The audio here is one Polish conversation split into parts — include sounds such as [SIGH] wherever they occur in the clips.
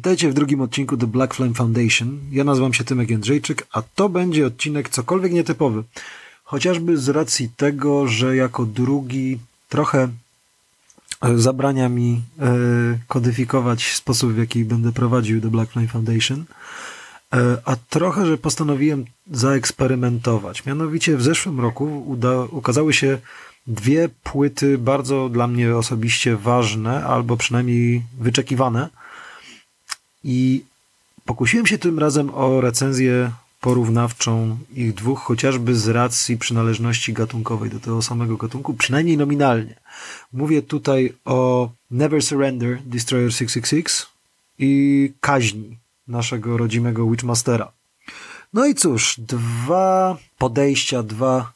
Witajcie w drugim odcinku The Black Flame Foundation. Ja nazywam się Tymek Jędrzejczyk, a to będzie odcinek cokolwiek nietypowy. Chociażby z racji tego, że jako drugi trochę e, zabrania mi e, kodyfikować sposób, w jaki będę prowadził The Black Flame Foundation, e, a trochę, że postanowiłem zaeksperymentować. Mianowicie w zeszłym roku uda, ukazały się dwie płyty bardzo dla mnie osobiście ważne, albo przynajmniej wyczekiwane – i pokusiłem się tym razem o recenzję porównawczą ich dwóch, chociażby z racji przynależności gatunkowej do tego samego gatunku, przynajmniej nominalnie. Mówię tutaj o Never Surrender Destroyer 666 i Kaźni naszego rodzimego Witchmastera. No i cóż, dwa podejścia, dwa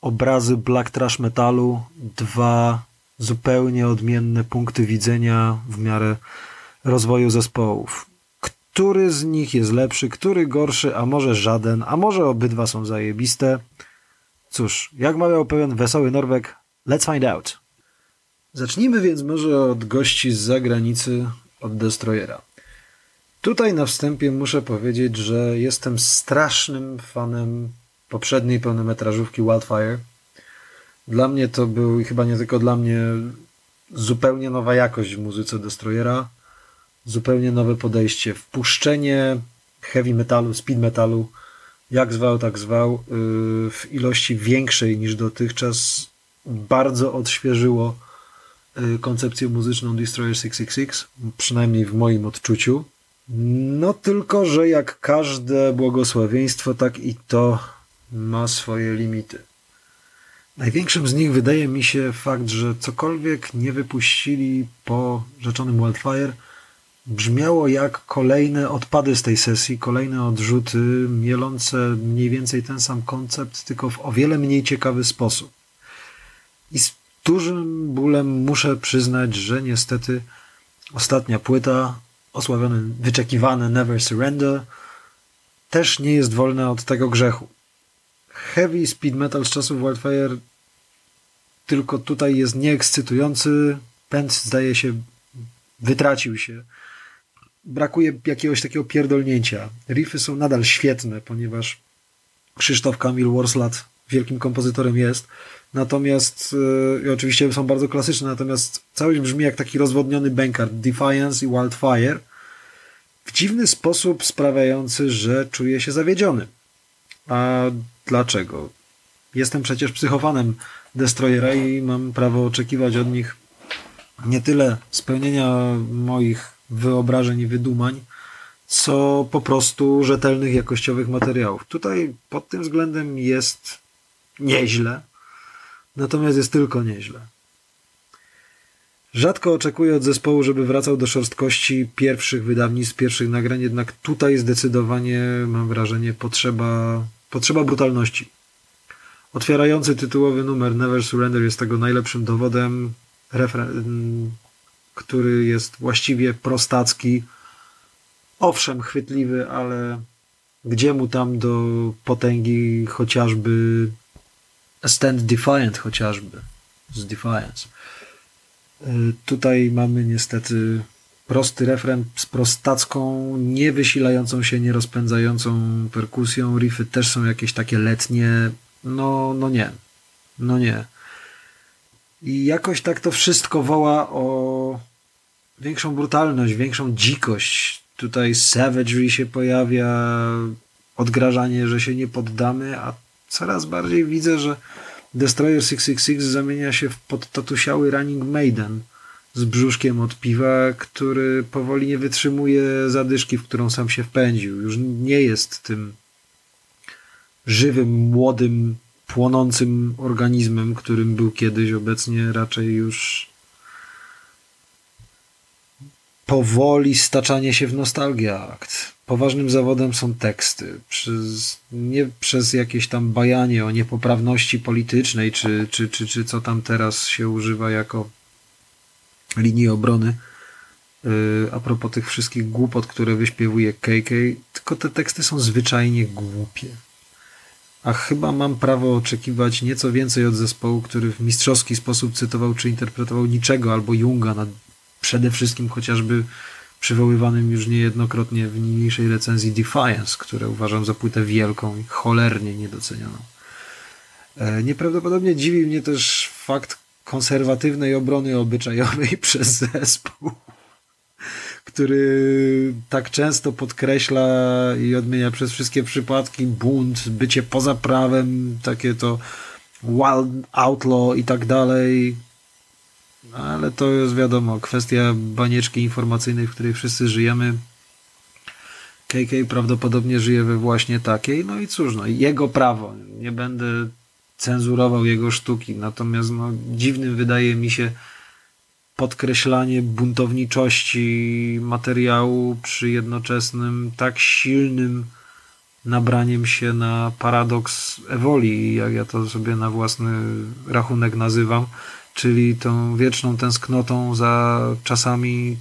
obrazy black trash metalu, dwa zupełnie odmienne punkty widzenia w miarę rozwoju zespołów. Który z nich jest lepszy, który gorszy, a może żaden, a może obydwa są zajebiste? Cóż, jak mawiał pewien wesoły Norweg, let's find out. Zacznijmy więc może od gości z zagranicy, od Destroyera. Tutaj na wstępie muszę powiedzieć, że jestem strasznym fanem poprzedniej pełnometrażówki Wildfire. Dla mnie to był, i chyba nie tylko dla mnie, zupełnie nowa jakość w muzyce Destroyera zupełnie nowe podejście. Wpuszczenie heavy metalu, speed metalu, jak zwał, tak zwał, y, w ilości większej niż dotychczas bardzo odświeżyło y, koncepcję muzyczną Destroyer 666, przynajmniej w moim odczuciu. No tylko, że jak każde błogosławieństwo, tak i to ma swoje limity. Największym z nich wydaje mi się fakt, że cokolwiek nie wypuścili po rzeczonym Wildfire – brzmiało jak kolejne odpady z tej sesji, kolejne odrzuty, mielące mniej więcej ten sam koncept, tylko w o wiele mniej ciekawy sposób. I z dużym bólem muszę przyznać, że niestety ostatnia płyta, osławiony, wyczekiwany Never Surrender, też nie jest wolna od tego grzechu. Heavy speed metal z czasów Wildfire tylko tutaj jest nieekscytujący. Pęd zdaje się wytracił się brakuje jakiegoś takiego pierdolnięcia. Riffy są nadal świetne, ponieważ Krzysztof Kamil Worslat wielkim kompozytorem jest. Natomiast, yy, oczywiście są bardzo klasyczne, natomiast całość brzmi jak taki rozwodniony bankard Defiance i Wildfire w dziwny sposób sprawiający, że czuję się zawiedziony. A dlaczego? Jestem przecież psychowanem Destroyera i mam prawo oczekiwać od nich nie tyle spełnienia moich wyobrażeń i wydumań, co po prostu rzetelnych, jakościowych materiałów. Tutaj pod tym względem jest nieźle, natomiast jest tylko nieźle. Rzadko oczekuję od zespołu, żeby wracał do szorstkości pierwszych wydawnictw, pierwszych nagrań, jednak tutaj zdecydowanie mam wrażenie potrzeba, potrzeba brutalności. Otwierający tytułowy numer Never Surrender jest tego najlepszym dowodem. Refren który jest właściwie prostacki. Owszem, chwytliwy, ale gdzie mu tam do potęgi chociażby Stand Defiant chociażby z Defiance. Y, tutaj mamy niestety prosty refren z prostacką, niewysilającą się, nierozpędzającą perkusją. Riffy też są jakieś takie letnie. No, no nie. No nie. I jakoś tak to wszystko woła o większą brutalność, większą dzikość. Tutaj savagery się pojawia, odgrażanie, że się nie poddamy, a coraz bardziej widzę, że Destroyer 666 zamienia się w podtatusiały Running Maiden z brzuszkiem od piwa, który powoli nie wytrzymuje zadyszki, w którą sam się wpędził. Już nie jest tym żywym, młodym płonącym organizmem, którym był kiedyś, obecnie raczej już powoli staczanie się w nostalgię akt. Poważnym zawodem są teksty. Przez, nie przez jakieś tam bajanie o niepoprawności politycznej, czy, czy, czy, czy co tam teraz się używa jako linii obrony. Yy, a propos tych wszystkich głupot, które wyśpiewuje KK, tylko te teksty są zwyczajnie głupie a chyba mam prawo oczekiwać nieco więcej od zespołu, który w mistrzowski sposób cytował czy interpretował niczego albo Junga, przede wszystkim chociażby przywoływanym już niejednokrotnie w niniejszej recenzji Defiance, które uważam za płytę wielką i cholernie niedocenioną. E, nieprawdopodobnie dziwi mnie też fakt konserwatywnej obrony obyczajowej [LAUGHS] przez zespół, który tak często podkreśla i odmienia przez wszystkie przypadki bunt, bycie poza prawem, takie to wild outlaw i tak dalej. No, ale to jest wiadomo, kwestia banieczki informacyjnej, w której wszyscy żyjemy. KK prawdopodobnie żyje we właśnie takiej, no i cóż, no jego prawo. Nie będę cenzurował jego sztuki, natomiast no, dziwnym wydaje mi się podkreślanie buntowniczości materiału przy jednoczesnym tak silnym nabraniem się na paradoks ewoli, jak ja to sobie na własny rachunek nazywam, czyli tą wieczną tęsknotą za czasami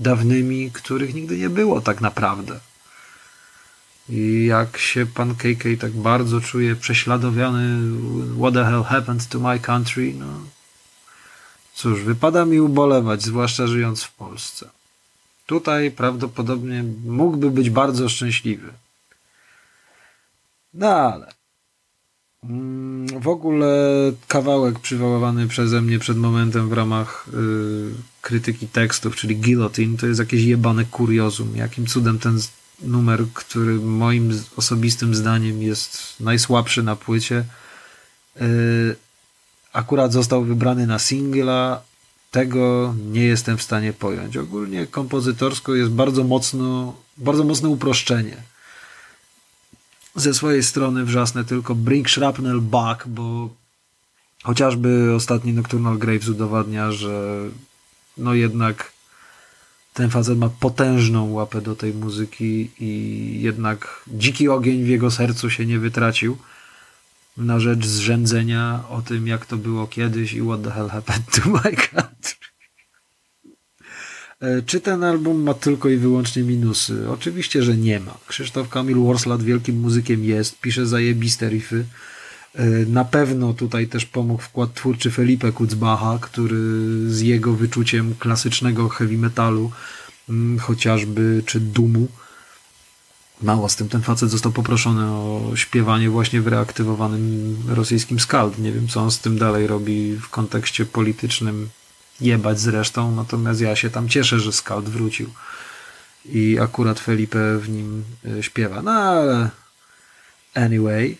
dawnymi, których nigdy nie było tak naprawdę. I jak się pan KK tak bardzo czuje prześladowany, what the hell happened to my country, no cóż, wypada mi ubolewać, zwłaszcza żyjąc w Polsce. Tutaj prawdopodobnie mógłby być bardzo szczęśliwy. No ale mm, w ogóle kawałek przywoływany przeze mnie przed momentem w ramach yy, krytyki tekstów, czyli Guillotine, to jest jakieś jebane kuriozum. Jakim cudem ten numer, który moim osobistym zdaniem jest najsłabszy na płycie, yy, akurat został wybrany na singla. Tego nie jestem w stanie pojąć. Ogólnie kompozytorsko jest bardzo mocno, bardzo mocne uproszczenie ze swojej strony wrzasnę tylko Bring Shrapnel Back, bo chociażby ostatni Nocturnal Graves udowadnia, że no jednak ten facet ma potężną łapę do tej muzyki i jednak dziki ogień w jego sercu się nie wytracił na rzecz zrzędzenia o tym, jak to było kiedyś i what the hell happened to my country. E, czy ten album ma tylko i wyłącznie minusy? Oczywiście, że nie ma. Krzysztof Kamil Worslat wielkim muzykiem jest, pisze zajebiste riffy. E, na pewno tutaj też pomógł wkład twórczy Felipe Kutzbacha, który z jego wyczuciem klasycznego heavy metalu, mm, chociażby, czy dumu, mało z tym ten facet został poproszony o śpiewanie właśnie w reaktywowanym rosyjskim Skald. Nie wiem, co on z tym dalej robi w kontekście politycznym jebać zresztą, natomiast ja się tam cieszę, że Skald wrócił i akurat Felipe w nim e, śpiewa. No ale anyway.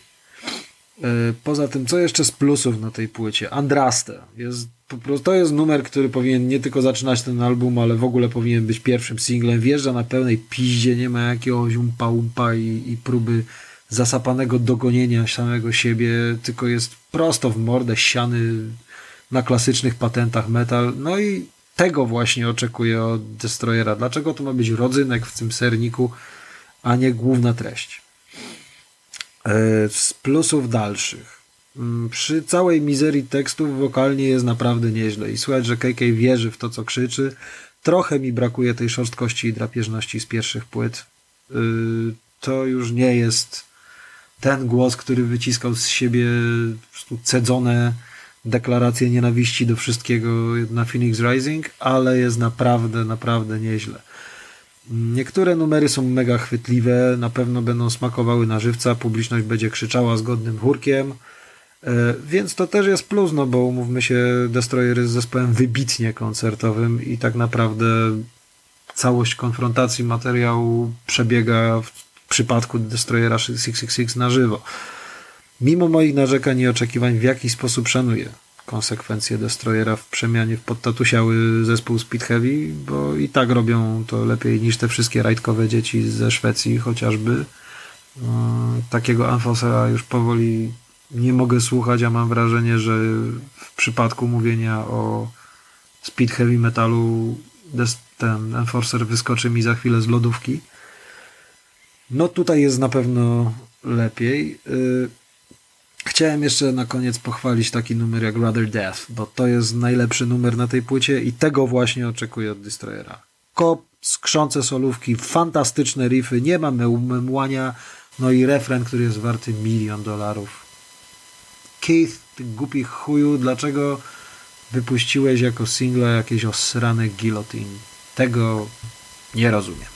E, poza tym, co jeszcze z plusów na tej płycie? Andraste. Jest, po prostu, to jest numer, który powinien nie tylko zaczynać ten album, ale w ogóle powinien być pierwszym singlem. Wjeżdża na pełnej piździe, nie ma jakiegoś umpa umpa i, i próby zasapanego dogonienia samego siebie, tylko jest prosto w mordę, siany na klasycznych patentach metal. No i tego właśnie oczekuję od Destroyera. Dlaczego to ma być rodzynek w tym serniku, a nie główna treść? E, z plusów dalszych. Mm, przy całej mizerii tekstów wokalnie jest naprawdę nieźle i słychać, że KK wierzy w to, co krzyczy. Trochę mi brakuje tej szorstkości i drapieżności z pierwszych płyt. E, to już nie jest ten głos, który wyciskał z siebie cedzone deklarację nienawiści do wszystkiego na Phoenix Rising, ale jest naprawdę, naprawdę nieźle. Niektóre numery są mega chwytliwe, na pewno będą smakowały na żywca, publiczność będzie krzyczała zgodnym chórkiem, więc to też jest plus, no bo umówmy się, Destroyer jest zespołem wybitnie koncertowym i tak naprawdę całość konfrontacji materiału przebiega w przypadku Destroyera 666 na żywo. Mimo moich narzekań i oczekiwań w jakiś sposób szanuję konsekwencje Destroyera w przemianie w podtatusiały zespół Speed Heavy, bo i tak robią to lepiej niż te wszystkie rajtkowe dzieci ze Szwecji chociażby. No, takiego Anfosera już powoli nie mogę słuchać, a mam wrażenie, że w przypadku mówienia o speed heavy metalu ten Enforcer wyskoczy mi za chwilę z lodówki. No tutaj jest na pewno lepiej. Y, Chciałem jeszcze na koniec pochwalić taki numer jak Rather Death, bo to jest najlepszy numer na tej płycie i tego właśnie oczekuję od Destroyera. Kop, skrzące solówki, fantastyczne riffy, nie ma memłania, no i refren, który jest warty milion dolarów. Keith, ty głupi chuju, dlaczego wypuściłeś jako single jakieś osrane guillotine? Tego Nie rozumiem.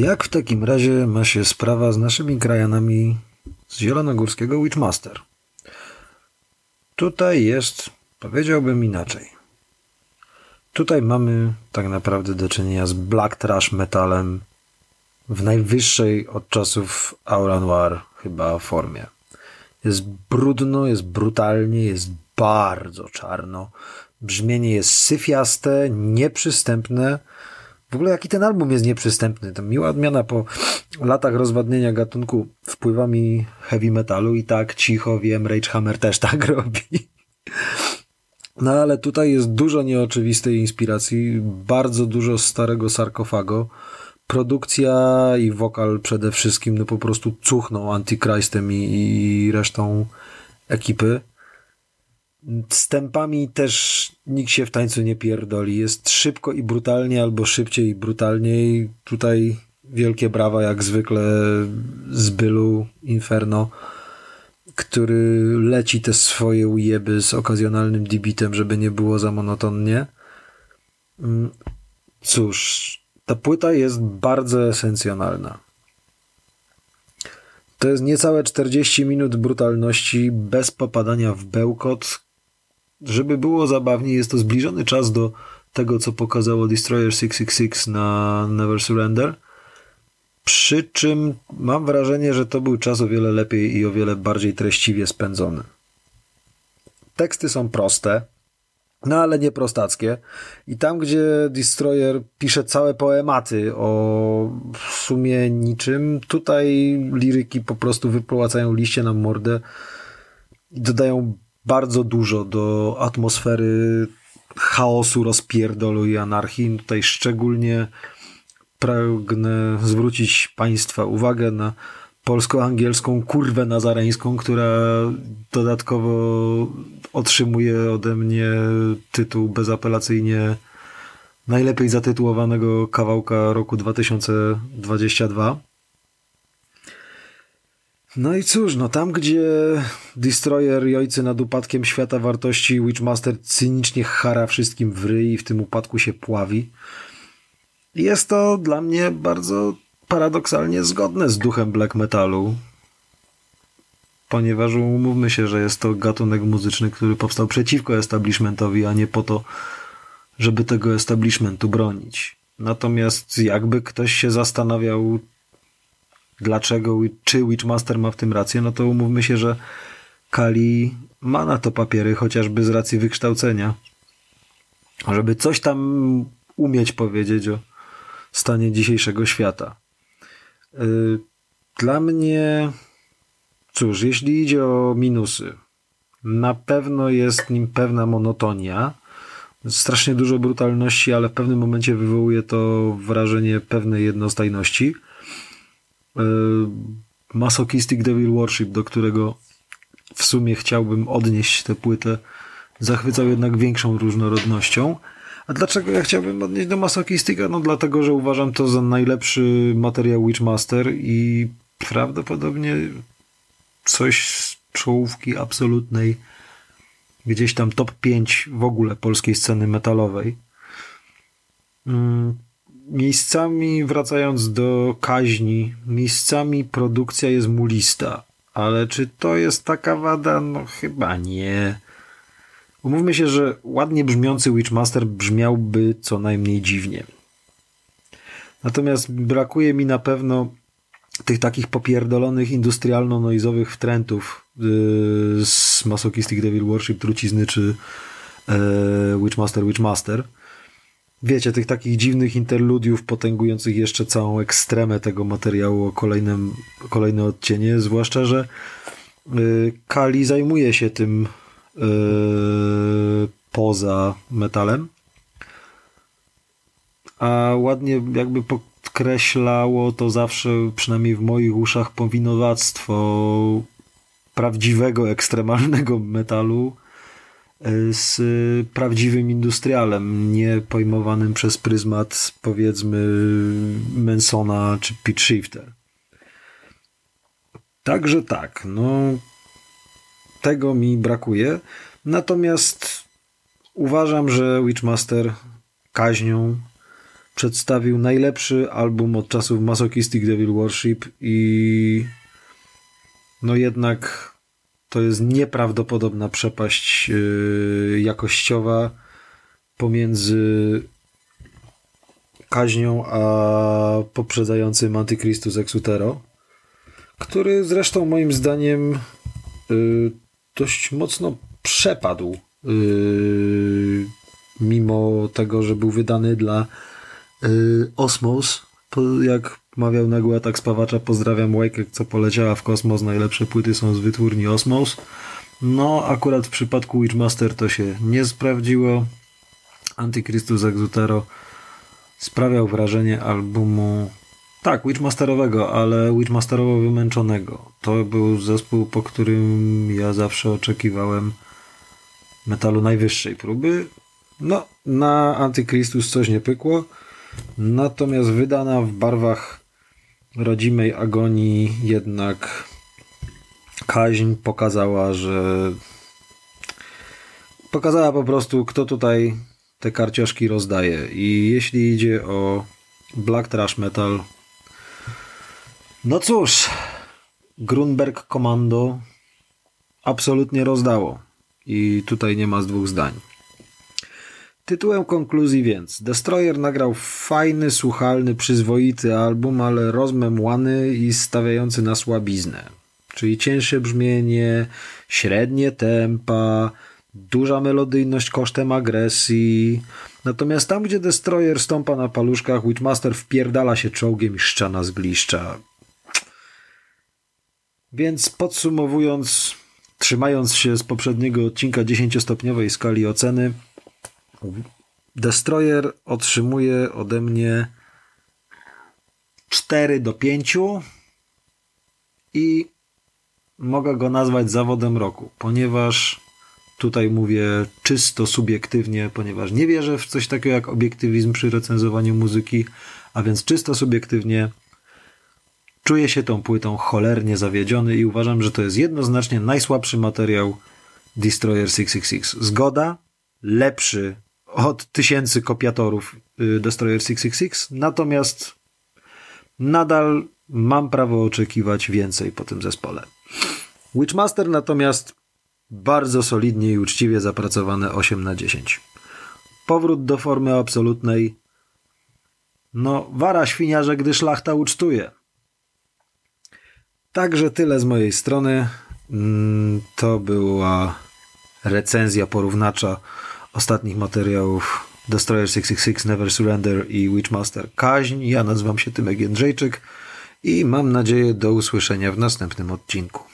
Jak w takim razie ma się sprawa z naszymi krajanami z zielonogórskiego Witchmaster? Tutaj jest, powiedziałbym inaczej. Tutaj mamy tak naprawdę do czynienia z black trash metalem w najwyższej od czasów Aura Noir chyba formie. Jest brudno, jest brutalnie, jest bardzo czarno. Brzmienie jest syfiaste, nieprzystępne, w ogóle jaki ten album jest nieprzystępny. To miła odmiana po latach rozwadnienia gatunku wpływami heavy metalu i tak cicho wiem, Rage Hammer też [LAUGHS] tak robi. No ale tutaj jest dużo nieoczywistej inspiracji, bardzo dużo starego sarkofago. Produkcja i wokal przede wszystkim no po prostu cuchną Antichrystem i, i resztą ekipy. Z tempami też nikt się w tańcu nie pierdoli. Jest szybko i brutalnie, albo szybciej i brutalniej. Tutaj wielkie brawa, jak zwykle z Bylu Inferno, który leci te swoje ujeby z okazjonalnym debitem, żeby nie było za monotonnie. Mm, cóż, ta płyta jest bardzo esencjonalna. To jest niecałe 40 minut brutalności bez popadania w bełkot, żeby było zabawniej, jest to zbliżony czas do tego, co pokazało Destroyer 666 na Never Surrender. Przy czym mam wrażenie, że to był czas o wiele lepiej i o wiele bardziej treściwie spędzony. Teksty są proste, no ale nie prostackie. I tam, gdzie Destroyer pisze całe poematy o w sumie niczym, tutaj liryki po prostu wypłacają liście na mordę i dodają bardzo dużo do atmosfery chaosu, rozpierdolu i anarchii. Tutaj szczególnie pragnę zwrócić Państwa uwagę na polsko-angielską kurwę nazareńską, która dodatkowo otrzymuje ode mnie tytuł bezapelacyjnie najlepiej zatytułowanego kawałka roku 2022. No i cóż, no tam gdzie Destroyer i ojcy nad upadkiem świata wartości Witchmaster cynicznie hara wszystkim w ryj i w tym upadku się pławi, jest to dla mnie bardzo paradoksalnie zgodne z duchem black metalu, ponieważ umówmy się, że jest to gatunek muzyczny, który powstał przeciwko establishmentowi, a nie po to, żeby tego establishmentu bronić. Natomiast jakby ktoś się zastanawiał, dlaczego, czy Witchmaster ma w tym rację, no to umówmy się, że Kali ma na to papiery, chociażby z racji wykształcenia. Żeby coś tam umieć powiedzieć o stanie dzisiejszego świata. Y, dla mnie, cóż, jeśli idzie o minusy, na pewno jest nim pewna monotonia, strasznie dużo brutalności, ale w pewnym momencie wywołuje to wrażenie pewnej jednostajności. E, Masochistic Devil Worship, do którego w sumie chciałbym odnieść tę płytę, zachwycał jednak większą różnorodnością. A dlaczego ja chciałbym odnieść do Masochistica? No dlatego, że uważam to za najlepszy materiał Witchmaster i prawdopodobnie coś z czołówki absolutnej, gdzieś tam top 5 w ogóle polskiej sceny metalowej. Mm, Miejscami, wracając do kaźni, miejscami produkcja jest mulista, ale czy to jest taka wada? No chyba nie. Umówmy się, że ładnie brzmiący Witchmaster brzmiałby co najmniej dziwnie. Natomiast brakuje mi na pewno tych takich popierdolonych industrialno-noizowych wtrętów yy, z Masochistic Devil Worship, Trucizny czy yy, Witchmaster, Witchmaster. Wiecie, tych takich dziwnych interludiów potęgujących jeszcze całą ekstremę tego materiału o kolejnym, kolejne odcienie, zwłaszcza, że yy, Kali zajmuje się tym yy, poza metalem a ładnie jakby podkreślało to zawsze, przynajmniej w moich uszach, powinowactwo prawdziwego, ekstremalnego metalu z prawdziwym industrialem, nie pojmowanym przez pryzmat powiedzmy Mansona czy Pitch Shifter. Także tak, no tego mi brakuje. Natomiast uważam, że Witchmaster kaźnią przedstawił najlepszy album od czasów Masochistic Devil Worship i no jednak to jest nieprawdopodobna przepaść yy, jakościowa pomiędzy kaźnią a poprzedzającym Antychristus Exutero, który zresztą moim zdaniem yy, dość mocno przepadł yy, mimo tego, że był wydany dla Osmos, jak mawiał nagły atak spawacza, pozdrawiam Łajkę, co poleciała w kosmos, najlepsze płyty są z wytwórni Osmos. No, akurat w przypadku Witchmaster to się nie sprawdziło. Antychrystus Exutero sprawiał wrażenie albumu tak, Witchmasterowego, ale Witchmasterowo wymęczonego. To był zespół, po którym ja zawsze oczekiwałem metalu najwyższej próby. No, na Antychrystus coś nie pykło. Natomiast wydana w barwach rodzimej agonii jednak kaźń pokazała, że pokazała po prostu, kto tutaj te karcioszki rozdaje. I jeśli idzie o Black Trash Metal, no cóż, Grunberg Commando absolutnie rozdało. I tutaj nie ma z dwóch zdań. Tytułem konkluzji więc Destroyer nagrał fajny, słuchalny, przyzwoity album, ale rozmemłany i stawiający na słabiznę. Czyli cięższe brzmienie, średnie tempa, duża melodyjność kosztem agresji. Natomiast tam, gdzie Destroyer stąpa na paluszkach, Witchmaster wpierdala się czołgiem i szczana zgliszcza. Więc podsumowując, trzymając się z poprzedniego odcinka 10-stopniowej skali oceny, Destroyer otrzymuje ode mnie 4 do 5 i mogę go nazwać zawodem roku, ponieważ tutaj mówię czysto subiektywnie, ponieważ nie wierzę w coś takiego jak obiektywizm przy recenzowaniu muzyki, a więc czysto subiektywnie czuję się tą płytą cholernie zawiedziony i uważam, że to jest jednoznacznie najsłabszy materiał Destroyer 666. Zgoda, lepszy od tysięcy kopiatorów y, Destroyer 666, natomiast nadal mam prawo oczekiwać więcej po tym zespole. Witchmaster natomiast bardzo solidnie i uczciwie zapracowane 8 na 10. Powrót do formy absolutnej. No, wara świniarze, gdy szlachta ucztuje. Także tyle z mojej strony. Mm, to była recenzja porównacza ostatnich materiałów Destroyer 666, Never Surrender i Witchmaster Kaźń. Ja nazywam się Tymek Jędrzejczyk i mam nadzieję do usłyszenia w następnym odcinku.